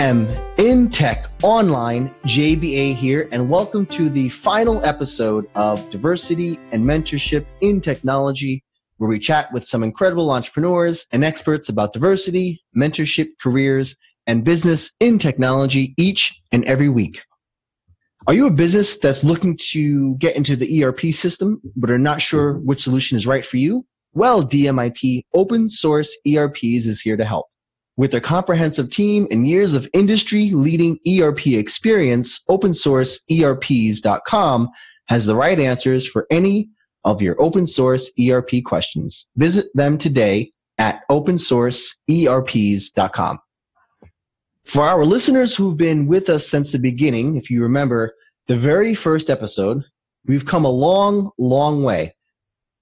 am in tech online, JBA here, and welcome to the final episode of Diversity and Mentorship in Technology, where we chat with some incredible entrepreneurs and experts about diversity, mentorship, careers, and business in technology each and every week. Are you a business that's looking to get into the ERP system, but are not sure which solution is right for you? Well, DMIT Open Source ERPs is here to help. With their comprehensive team and years of industry leading ERP experience, opensourceerps.com has the right answers for any of your open source ERP questions. Visit them today at opensourceerps.com. For our listeners who've been with us since the beginning, if you remember the very first episode, we've come a long, long way.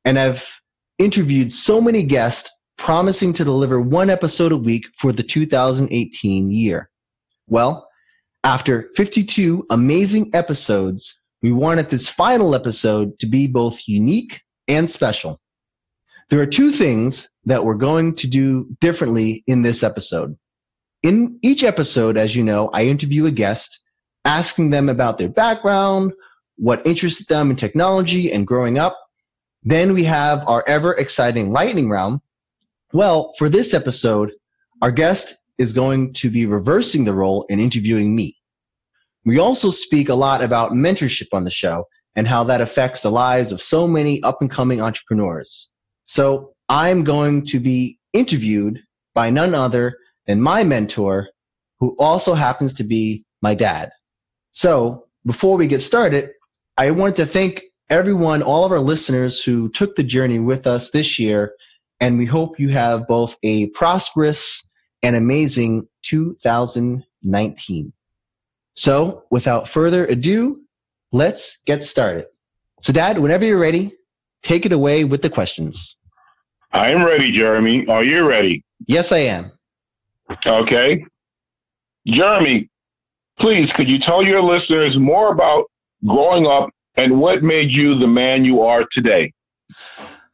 And I've interviewed so many guests promising to deliver one episode a week for the 2018 year. Well, after 52 amazing episodes, we wanted this final episode to be both unique and special. There are two things that we're going to do differently in this episode. In each episode, as you know, I interview a guest, asking them about their background, what interested them in technology and growing up. Then we have our ever exciting lightning round. Well, for this episode, our guest is going to be reversing the role and interviewing me. We also speak a lot about mentorship on the show and how that affects the lives of so many up and coming entrepreneurs. So I'm going to be interviewed by none other than my mentor, who also happens to be my dad. So before we get started, I wanted to thank everyone, all of our listeners who took the journey with us this year. And we hope you have both a prosperous and amazing 2019. So without further ado, let's get started. So dad, whenever you're ready, take it away with the questions. I'm ready, Jeremy. Are you ready? Yes, I am. Okay. Jeremy, please, could you tell your listeners more about growing up and what made you the man you are today?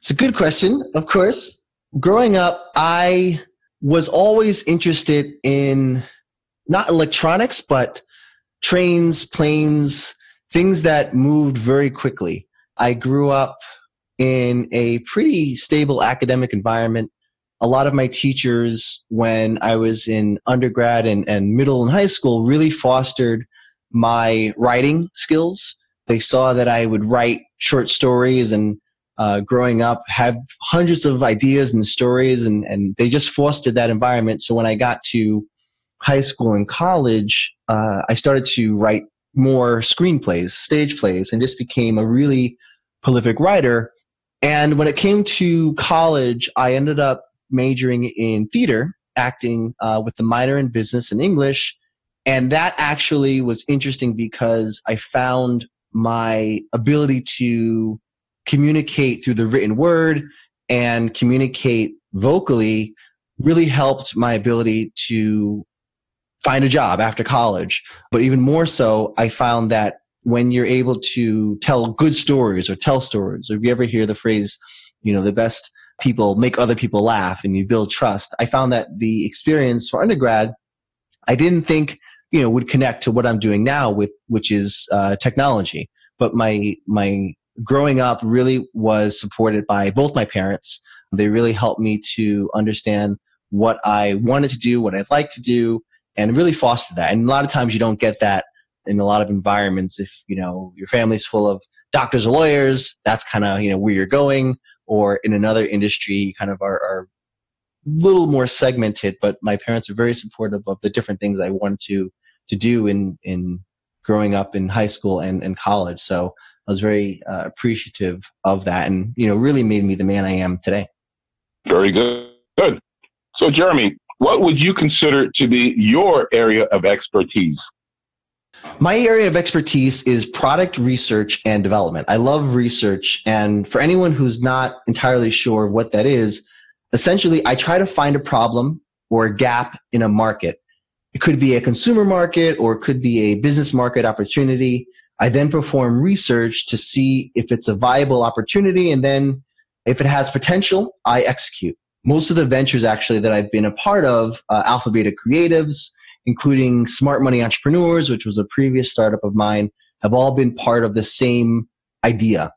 It's a good question, of course. Growing up, I was always interested in not electronics, but trains, planes, things that moved very quickly. I grew up in a pretty stable academic environment a lot of my teachers when I was in undergrad and, and middle and high school really fostered my writing skills. They saw that I would write short stories and uh, growing up had hundreds of ideas and stories and, and they just fostered that environment. So when I got to high school and college, uh, I started to write more screenplays, stage plays, and just became a really prolific writer. And when it came to college, I ended up majoring in theater, acting uh, with the minor in business and English. And that actually was interesting because I found my ability to communicate through the written word and communicate vocally really helped my ability to find a job after college. But even more so, I found that when you're able to tell good stories or tell stories, or if you ever hear the phrase, you know, the best people make other people laugh and you build trust. I found that the experience for undergrad, I didn't think, you know, would connect to what I'm doing now with, which is uh, technology. But my, my growing up really was supported by both my parents. They really helped me to understand what I wanted to do, what I'd like to do, and really foster that. And a lot of times you don't get that in a lot of environments. If, you know, your family's full of doctors or lawyers, that's kind of, you know, where you're going or in another industry kind of are, are little more segmented but my parents are very supportive of the different things i wanted to to do in in growing up in high school and, and college so i was very uh, appreciative of that and you know really made me the man i am today very good good so jeremy what would you consider to be your area of expertise my area of expertise is product research and development. I love research. And for anyone who's not entirely sure what that is, essentially I try to find a problem or a gap in a market. It could be a consumer market or it could be a business market opportunity. I then perform research to see if it's a viable opportunity. And then if it has potential, I execute. Most of the ventures actually that I've been a part of, uh, Alpha Beta Creatives, including Smart Money Entrepreneurs, which was a previous startup of mine, have all been part of the same idea.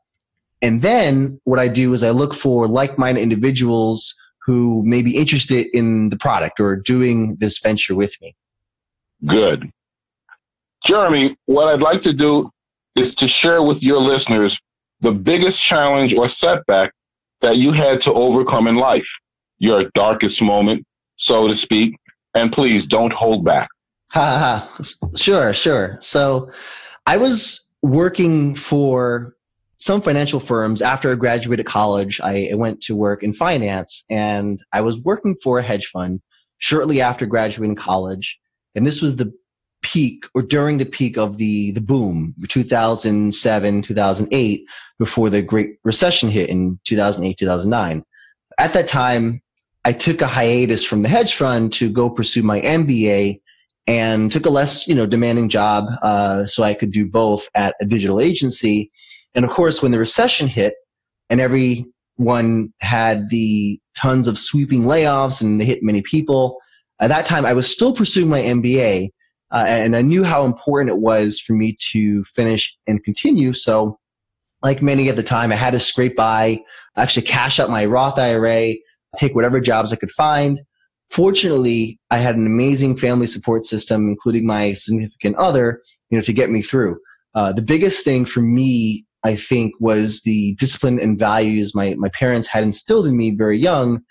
And then what I do is I look for like-minded individuals who may be interested in the product or doing this venture with me. Good. Jeremy, what I'd like to do is to share with your listeners the biggest challenge or setback that you had to overcome in life, your darkest moment, so to speak, and please don't hold back. Ha ha. Sure, sure. So I was working for some financial firms after I graduated college. I went to work in finance and I was working for a hedge fund shortly after graduating college. And this was the peak or during the peak of the, the boom, 2007, 2008, before the Great Recession hit in 2008, 2009. At that time, I took a hiatus from the hedge fund to go pursue my MBA and took a less, you know, demanding job uh, so I could do both at a digital agency. And of course, when the recession hit and everyone had the tons of sweeping layoffs and they hit many people, at that time I was still pursuing my MBA, uh, and I knew how important it was for me to finish and continue. So, like many at the time, I had to scrape by, actually cash out my Roth IRA, take whatever jobs I could find. Fortunately, I had an amazing family support system, including my significant other, you know, to get me through. Uh, the biggest thing for me, I think, was the discipline and values my, my parents had instilled in me very young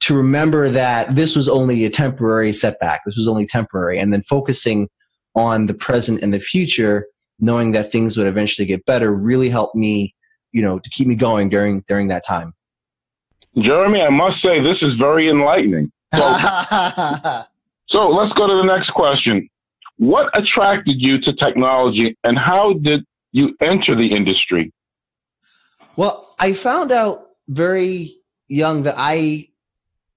to remember that this was only a temporary setback. This was only temporary. And then focusing on the present and the future, knowing that things would eventually get better really helped me, you know, to keep me going during, during that time. Jeremy, I must say this is very enlightening. So, so let's go to the next question. What attracted you to technology and how did you enter the industry? Well, I found out very young that I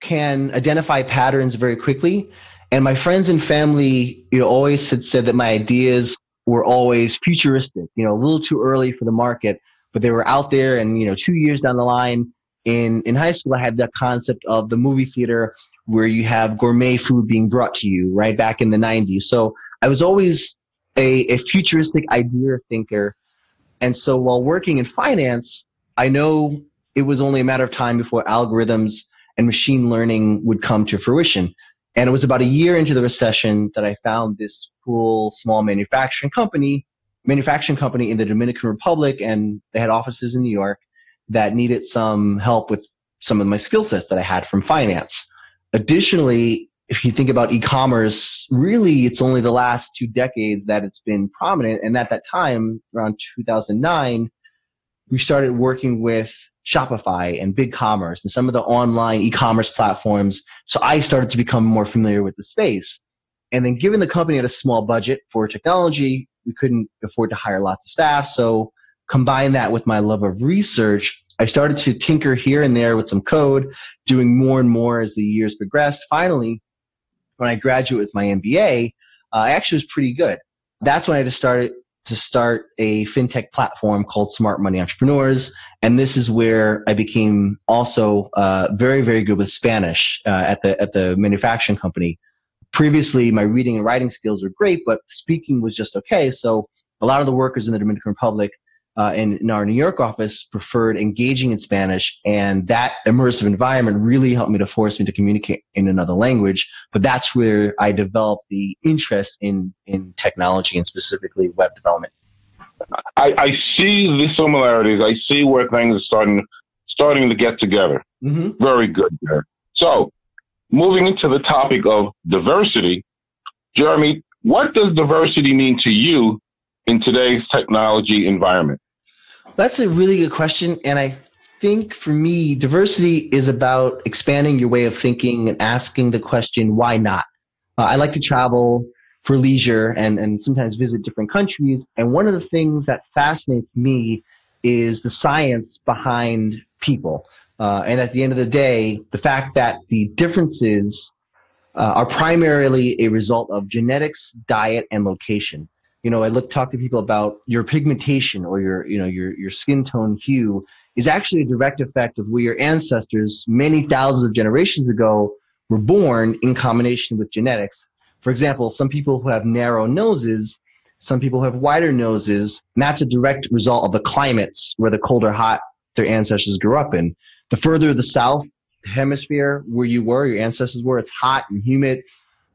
can identify patterns very quickly. And my friends and family, you know, always had said that my ideas were always futuristic, you know, a little too early for the market, but they were out there and, you know, two years down the line in, in high school, I had that concept of the movie theater where you have gourmet food being brought to you right back in the 90s. So I was always a, a futuristic idea thinker. And so while working in finance, I know it was only a matter of time before algorithms and machine learning would come to fruition. And it was about a year into the recession that I found this cool small manufacturing company, manufacturing company in the Dominican Republic, and they had offices in New York that needed some help with some of my skill sets that I had from finance. Additionally, if you think about e-commerce, really it's only the last two decades that it's been prominent. And at that time, around 2009, we started working with Shopify and BigCommerce and some of the online e-commerce platforms. So I started to become more familiar with the space. And then given the company had a small budget for technology, we couldn't afford to hire lots of staff. So combine that with my love of research, I started to tinker here and there with some code, doing more and more as the years progressed. Finally, when I graduated with my MBA, uh, I actually was pretty good. That's when I just started to start a fintech platform called Smart Money Entrepreneurs. And this is where I became also uh, very, very good with Spanish uh, at the at the manufacturing company. Previously, my reading and writing skills were great, but speaking was just okay. So a lot of the workers in the Dominican Republic uh, in, in, our New York office preferred engaging in Spanish, and that immersive environment really helped me to force me to communicate in another language. But that's where I developed the interest in in technology and specifically web development. I, I see the similarities. I see where things are starting starting to get together. Mm-hmm. Very good there. So, moving into the topic of diversity, Jeremy, what does diversity mean to you in today's technology environment? That's a really good question. And I think for me, diversity is about expanding your way of thinking and asking the question, why not? Uh, I like to travel for leisure and, and sometimes visit different countries. And one of the things that fascinates me is the science behind people. Uh, and at the end of the day, the fact that the differences uh, are primarily a result of genetics, diet, and location you know, I look talk to people about your pigmentation or your, you know, your your skin tone hue is actually a direct effect of where your ancestors many thousands of generations ago were born in combination with genetics. For example, some people who have narrow noses, some people who have wider noses, and that's a direct result of the climates where the cold or hot their ancestors grew up in. The further the south hemisphere where you were, your ancestors were, it's hot and humid.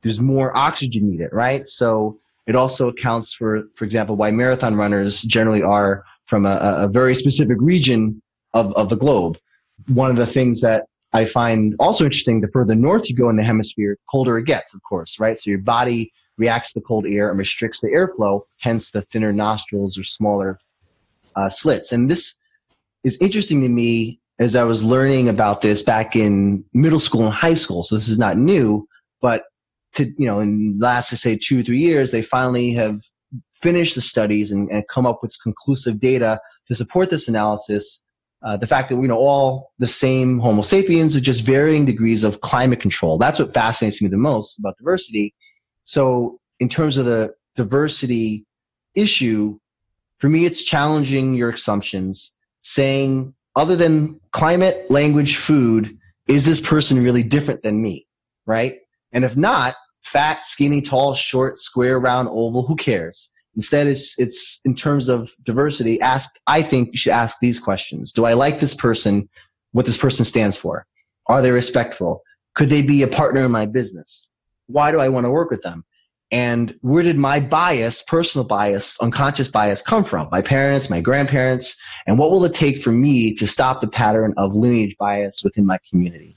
There's more oxygen needed, right? So it also accounts for, for example, why marathon runners generally are from a, a very specific region of, of the globe. One of the things that I find also interesting, the further north you go in the hemisphere, colder it gets, of course, right? So your body reacts to the cold air and restricts the airflow, hence the thinner nostrils or smaller uh, slits. And this is interesting to me as I was learning about this back in middle school and high school. So this is not new, but to, you know, in last, I say two or three years, they finally have finished the studies and, and come up with conclusive data to support this analysis. Uh, the fact that we know all the same Homo sapiens with just varying degrees of climate control. That's what fascinates me the most about diversity. So in terms of the diversity issue, for me, it's challenging your assumptions, saying other than climate, language, food, is this person really different than me? Right? And if not, fat, skinny, tall, short, square, round, oval, who cares? Instead, it's, it's in terms of diversity. Ask, I think you should ask these questions. Do I like this person? What this person stands for? Are they respectful? Could they be a partner in my business? Why do I want to work with them? And where did my bias, personal bias, unconscious bias come from? My parents, my grandparents, and what will it take for me to stop the pattern of lineage bias within my community?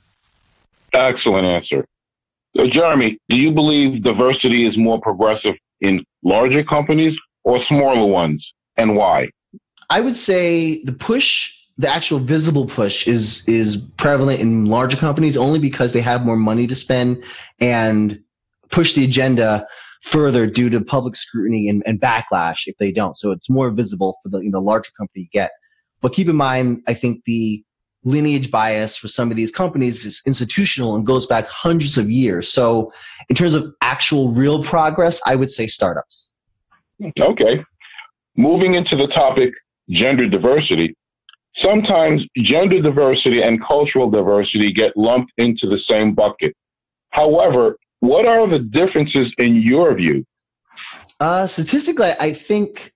Excellent answer. So Jeremy, do you believe diversity is more progressive in larger companies or smaller ones, and why? I would say the push, the actual visible push, is is prevalent in larger companies only because they have more money to spend and push the agenda further due to public scrutiny and, and backlash if they don't. So it's more visible for the you know larger company to get. But keep in mind, I think the lineage bias for some of these companies is institutional and goes back hundreds of years. So in terms of actual real progress, I would say startups. Okay. Moving into the topic gender diversity, sometimes gender diversity and cultural diversity get lumped into the same bucket. However, what are the differences in your view? Uh, statistically, I think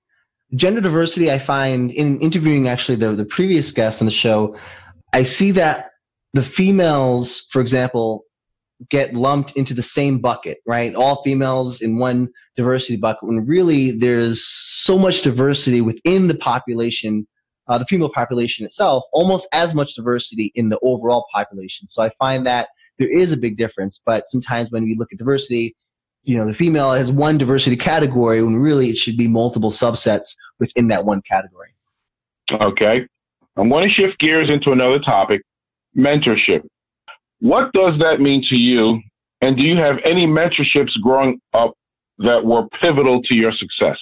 gender diversity, I find in interviewing actually the, the previous guest on the show, I see that the females, for example, get lumped into the same bucket, right? All females in one diversity bucket when really there's so much diversity within the population, uh, the female population itself, almost as much diversity in the overall population. So I find that there is a big difference. But sometimes when we look at diversity, you know, the female has one diversity category when really it should be multiple subsets within that one category. Okay. I want to shift gears into another topic mentorship. What does that mean to you? And do you have any mentorships growing up that were pivotal to your success?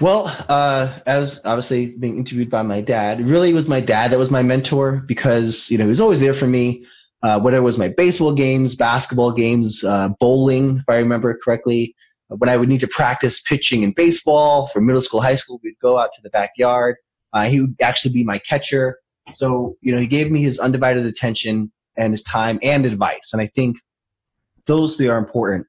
Well, uh, I was obviously being interviewed by my dad. It really was my dad that was my mentor because, you know, he was always there for me uh, whether it was my baseball games, basketball games, uh, bowling, if I remember correctly. When I would need to practice pitching in baseball for middle school, high school, we'd go out to the backyard. Uh, he would actually be my catcher. So, you know, he gave me his undivided attention and his time and advice. And I think those three are important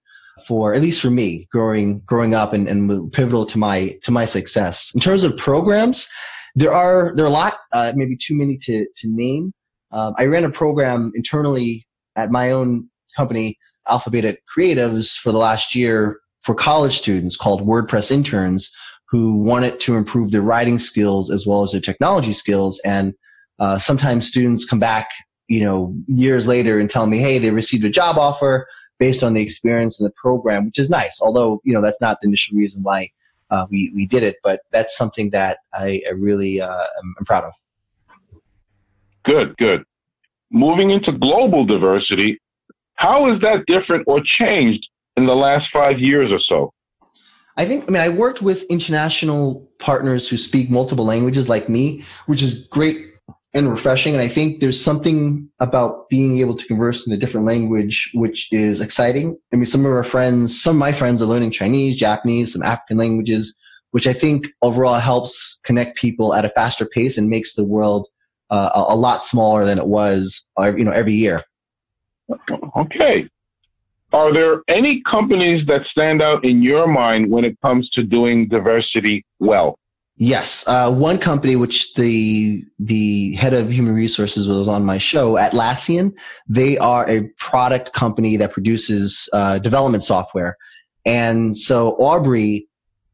for, at least for me, growing, growing up and, and pivotal to my, to my success. In terms of programs, there are, there are a lot, uh, maybe too many to, to name. Um, I ran a program internally at my own company, Alpha Beta Creatives, for the last year for college students called WordPress interns who wanted to improve their writing skills as well as their technology skills. And uh, sometimes students come back, you know, years later and tell me, hey, they received a job offer based on the experience in the program, which is nice. Although, you know, that's not the initial reason why uh, we, we did it, but that's something that I, I really uh, am, am proud of. Good, good. Moving into global diversity, how is that different or changed in the last five years or so? I think, I mean, I worked with international partners who speak multiple languages like me, which is great and refreshing. And I think there's something about being able to converse in a different language, which is exciting. I mean, some of our friends, some of my friends are learning Chinese, Japanese, some African languages, which I think overall helps connect people at a faster pace and makes the world uh, a, lot smaller than it was, uh, you know, every year. Okay. Are there any companies that stand out in your mind when it comes to doing diversity well? Yes, uh, one company which the the head of human resources was on my show, Atlassian. They are a product company that produces uh, development software, and so Aubrey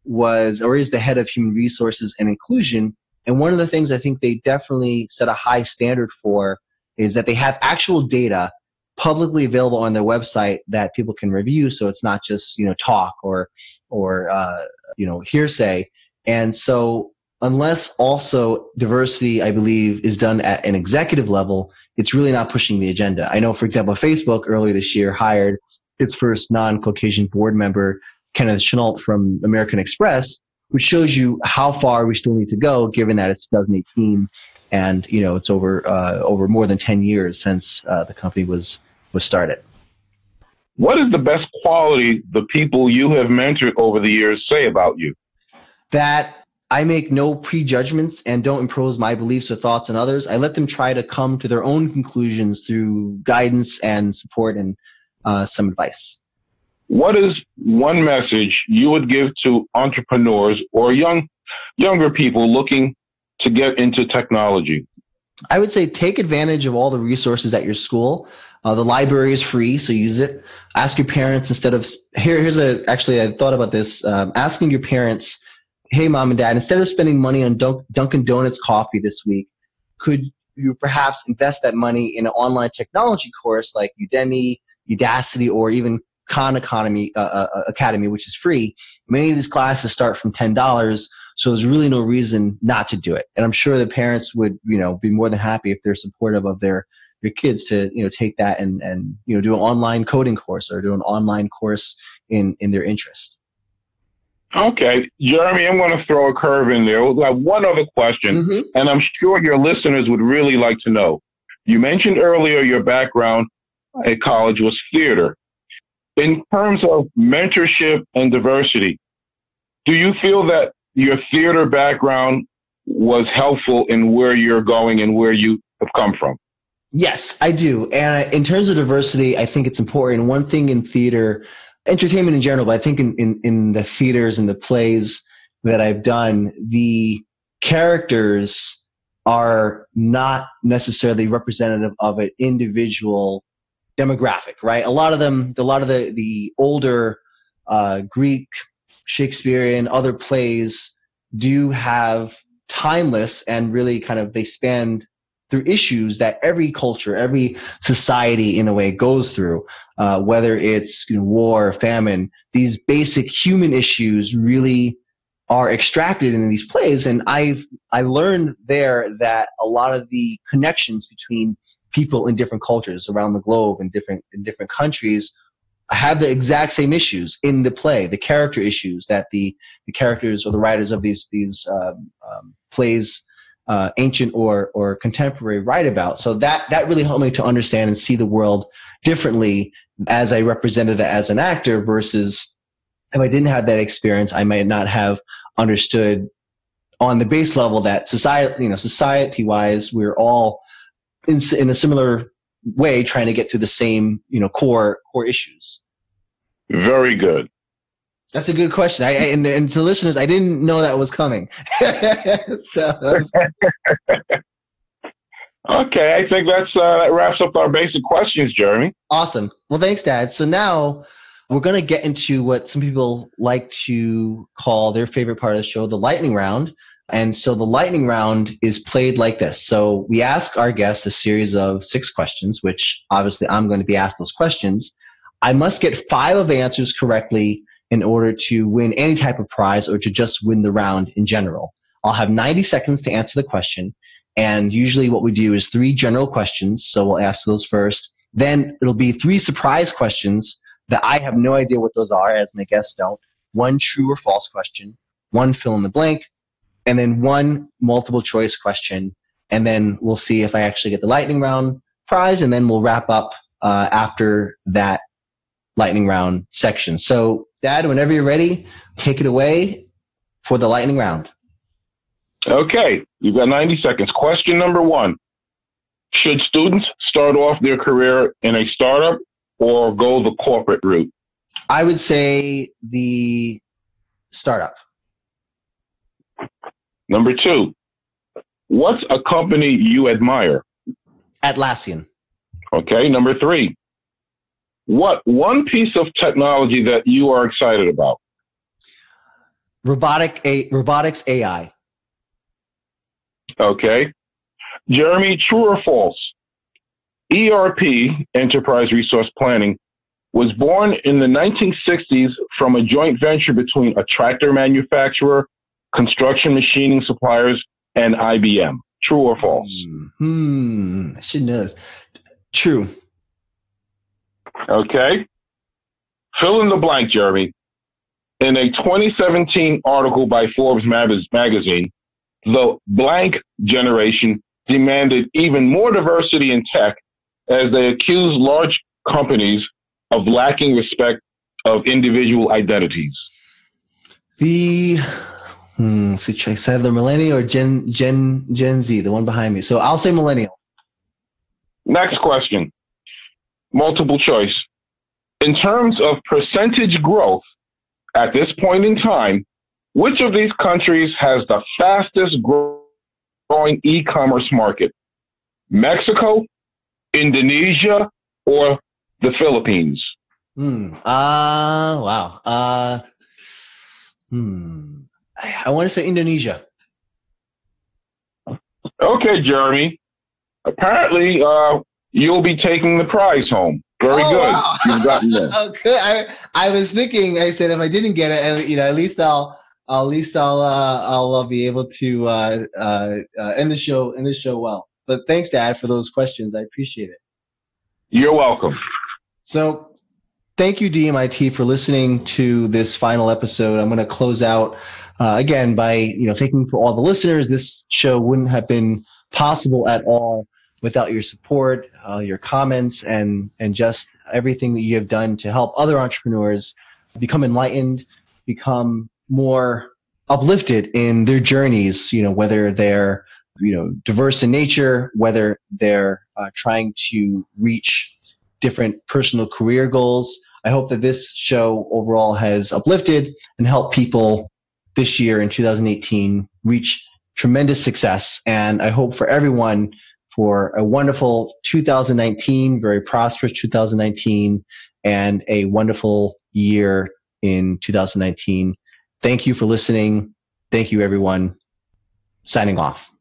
was or is the head of human resources and inclusion. And one of the things I think they definitely set a high standard for is that they have actual data publicly available on their website that people can review. So it's not just you know talk or or uh, you know hearsay. And so unless also diversity, I believe, is done at an executive level, it's really not pushing the agenda. I know, for example, Facebook earlier this year hired its first non-Caucasian board member, Kenneth Chenault from American Express, which shows you how far we still need to go, given that it's 2018 and you know it's over uh, over more than 10 years since uh, the company was was started. What is the best quality the people you have mentored over the years say about you? That I make no prejudgments and don't impose my beliefs or thoughts on others. I let them try to come to their own conclusions through guidance and support and uh, some advice. What is one message you would give to entrepreneurs or young younger people looking to get into technology? I would say take advantage of all the resources at your school. Uh, the library is free, so use it. Ask your parents instead of here. Here's a actually I thought about this. Um, asking your parents, "Hey, mom and dad, instead of spending money on Dunk, Dunkin' Donuts coffee this week, could you perhaps invest that money in an online technology course like Udemy, Udacity, or even Khan Economy uh, uh, Academy, which is free? Many of these classes start from ten dollars so there's really no reason not to do it. And I'm sure the parents would, you know, be more than happy if they're supportive of their their kids to, you know, take that and and you know do an online coding course or do an online course in in their interest. Okay, Jeremy, I'm going to throw a curve in there. Have one other question, mm-hmm. and I'm sure your listeners would really like to know. You mentioned earlier your background at college was theater. In terms of mentorship and diversity, do you feel that your theater background was helpful in where you're going and where you have come from. Yes, I do. And in terms of diversity, I think it's important. One thing in theater, entertainment in general, but I think in, in, in the theaters and the plays that I've done, the characters are not necessarily representative of an individual demographic, right? A lot of them, a lot of the, the older uh, Greek Shakespearean, other plays do have timeless and really kind of they span through issues that every culture, every society in a way goes through, uh, whether it's you know, war, famine, these basic human issues really are extracted in these plays. And I've, I learned there that a lot of the connections between people in different cultures around the globe in different, in different countries had the exact same issues in the play, the character issues that the, the characters or the writers of these these um, um, plays, uh, ancient or or contemporary, write about. So that that really helped me to understand and see the world differently as I represented it as an actor versus if I didn't have that experience, I might not have understood on the base level that society, you know, society wise, we're all in, in a similar way trying to get to the same you know core core issues. Very good. That's a good question. I, and, and to listeners i didn't know that was coming. So okay i think that's uh, that wraps up our basic questions jeremy. Awesome. Well thanks dad. So now we're going to get into what some people like to call their favorite part of the show the lightning round and so the lightning round is played like this. So we ask our guests a series of six questions, which obviously I'm going to be asked those questions. I must get five of the answers correctly in order to win any type of prize or to just win the round in general. I'll have 90 seconds to answer the question. And usually what we do is three general questions. So we'll ask those first. Then it'll be three surprise questions that I have no idea what those are, as my guests don't. One true or false question, one fill in the blank, and then one multiple choice question. And then we'll see if I actually get the lightning round prize. And then we'll wrap up uh, after that lightning round section. So, Dad, whenever you're ready, take it away for the lightning round. Okay, you've got 90 seconds. Question number one Should students start off their career in a startup or go the corporate route? I would say the startup. Number two, what's a company you admire? Atlassian. Okay. Number three, what one piece of technology that you are excited about? Robotic a robotics AI. Okay. Jeremy, true or false? ERP, Enterprise Resource Planning, was born in the 1960s from a joint venture between a tractor manufacturer, construction machining suppliers, and IBM. True or false? Hmm. I should know this. True. Okay. Fill in the blank, Jeremy. In a 2017 article by Forbes magazine, the blank generation demanded even more diversity in tech as they accused large companies of lacking respect of individual identities. The hmm, so I said the millennial or Gen Gen Gen Z, the one behind me. So I'll say millennial. Next question. Multiple choice. In terms of percentage growth at this point in time, which of these countries has the fastest growing e-commerce market? Mexico, Indonesia, or the Philippines? Hmm. Uh, wow. Uh, hmm. I, I want to say Indonesia. Okay, Jeremy. Apparently, uh, you'll be taking the prize home. Very oh, good. Wow. You've gotten oh, good. I, I was thinking. I said if I didn't get it, you know, at least I'll, at least I'll, uh, I'll be able to uh, uh, uh, end the show, end the show well. But thanks, Dad, for those questions. I appreciate it. You're welcome. So thank you, DMIT, for listening to this final episode. I'm going to close out uh, again by you know thanking for all the listeners. This show wouldn't have been possible at all without your support, uh, your comments, and and just everything that you have done to help other entrepreneurs become enlightened, become more uplifted in their journeys. You know whether they're you know diverse in nature, whether they're uh, trying to reach different personal career goals. I hope that this show overall has uplifted and helped people this year in 2018 reach tremendous success. And I hope for everyone for a wonderful 2019, very prosperous 2019, and a wonderful year in 2019. Thank you for listening. Thank you, everyone. Signing off.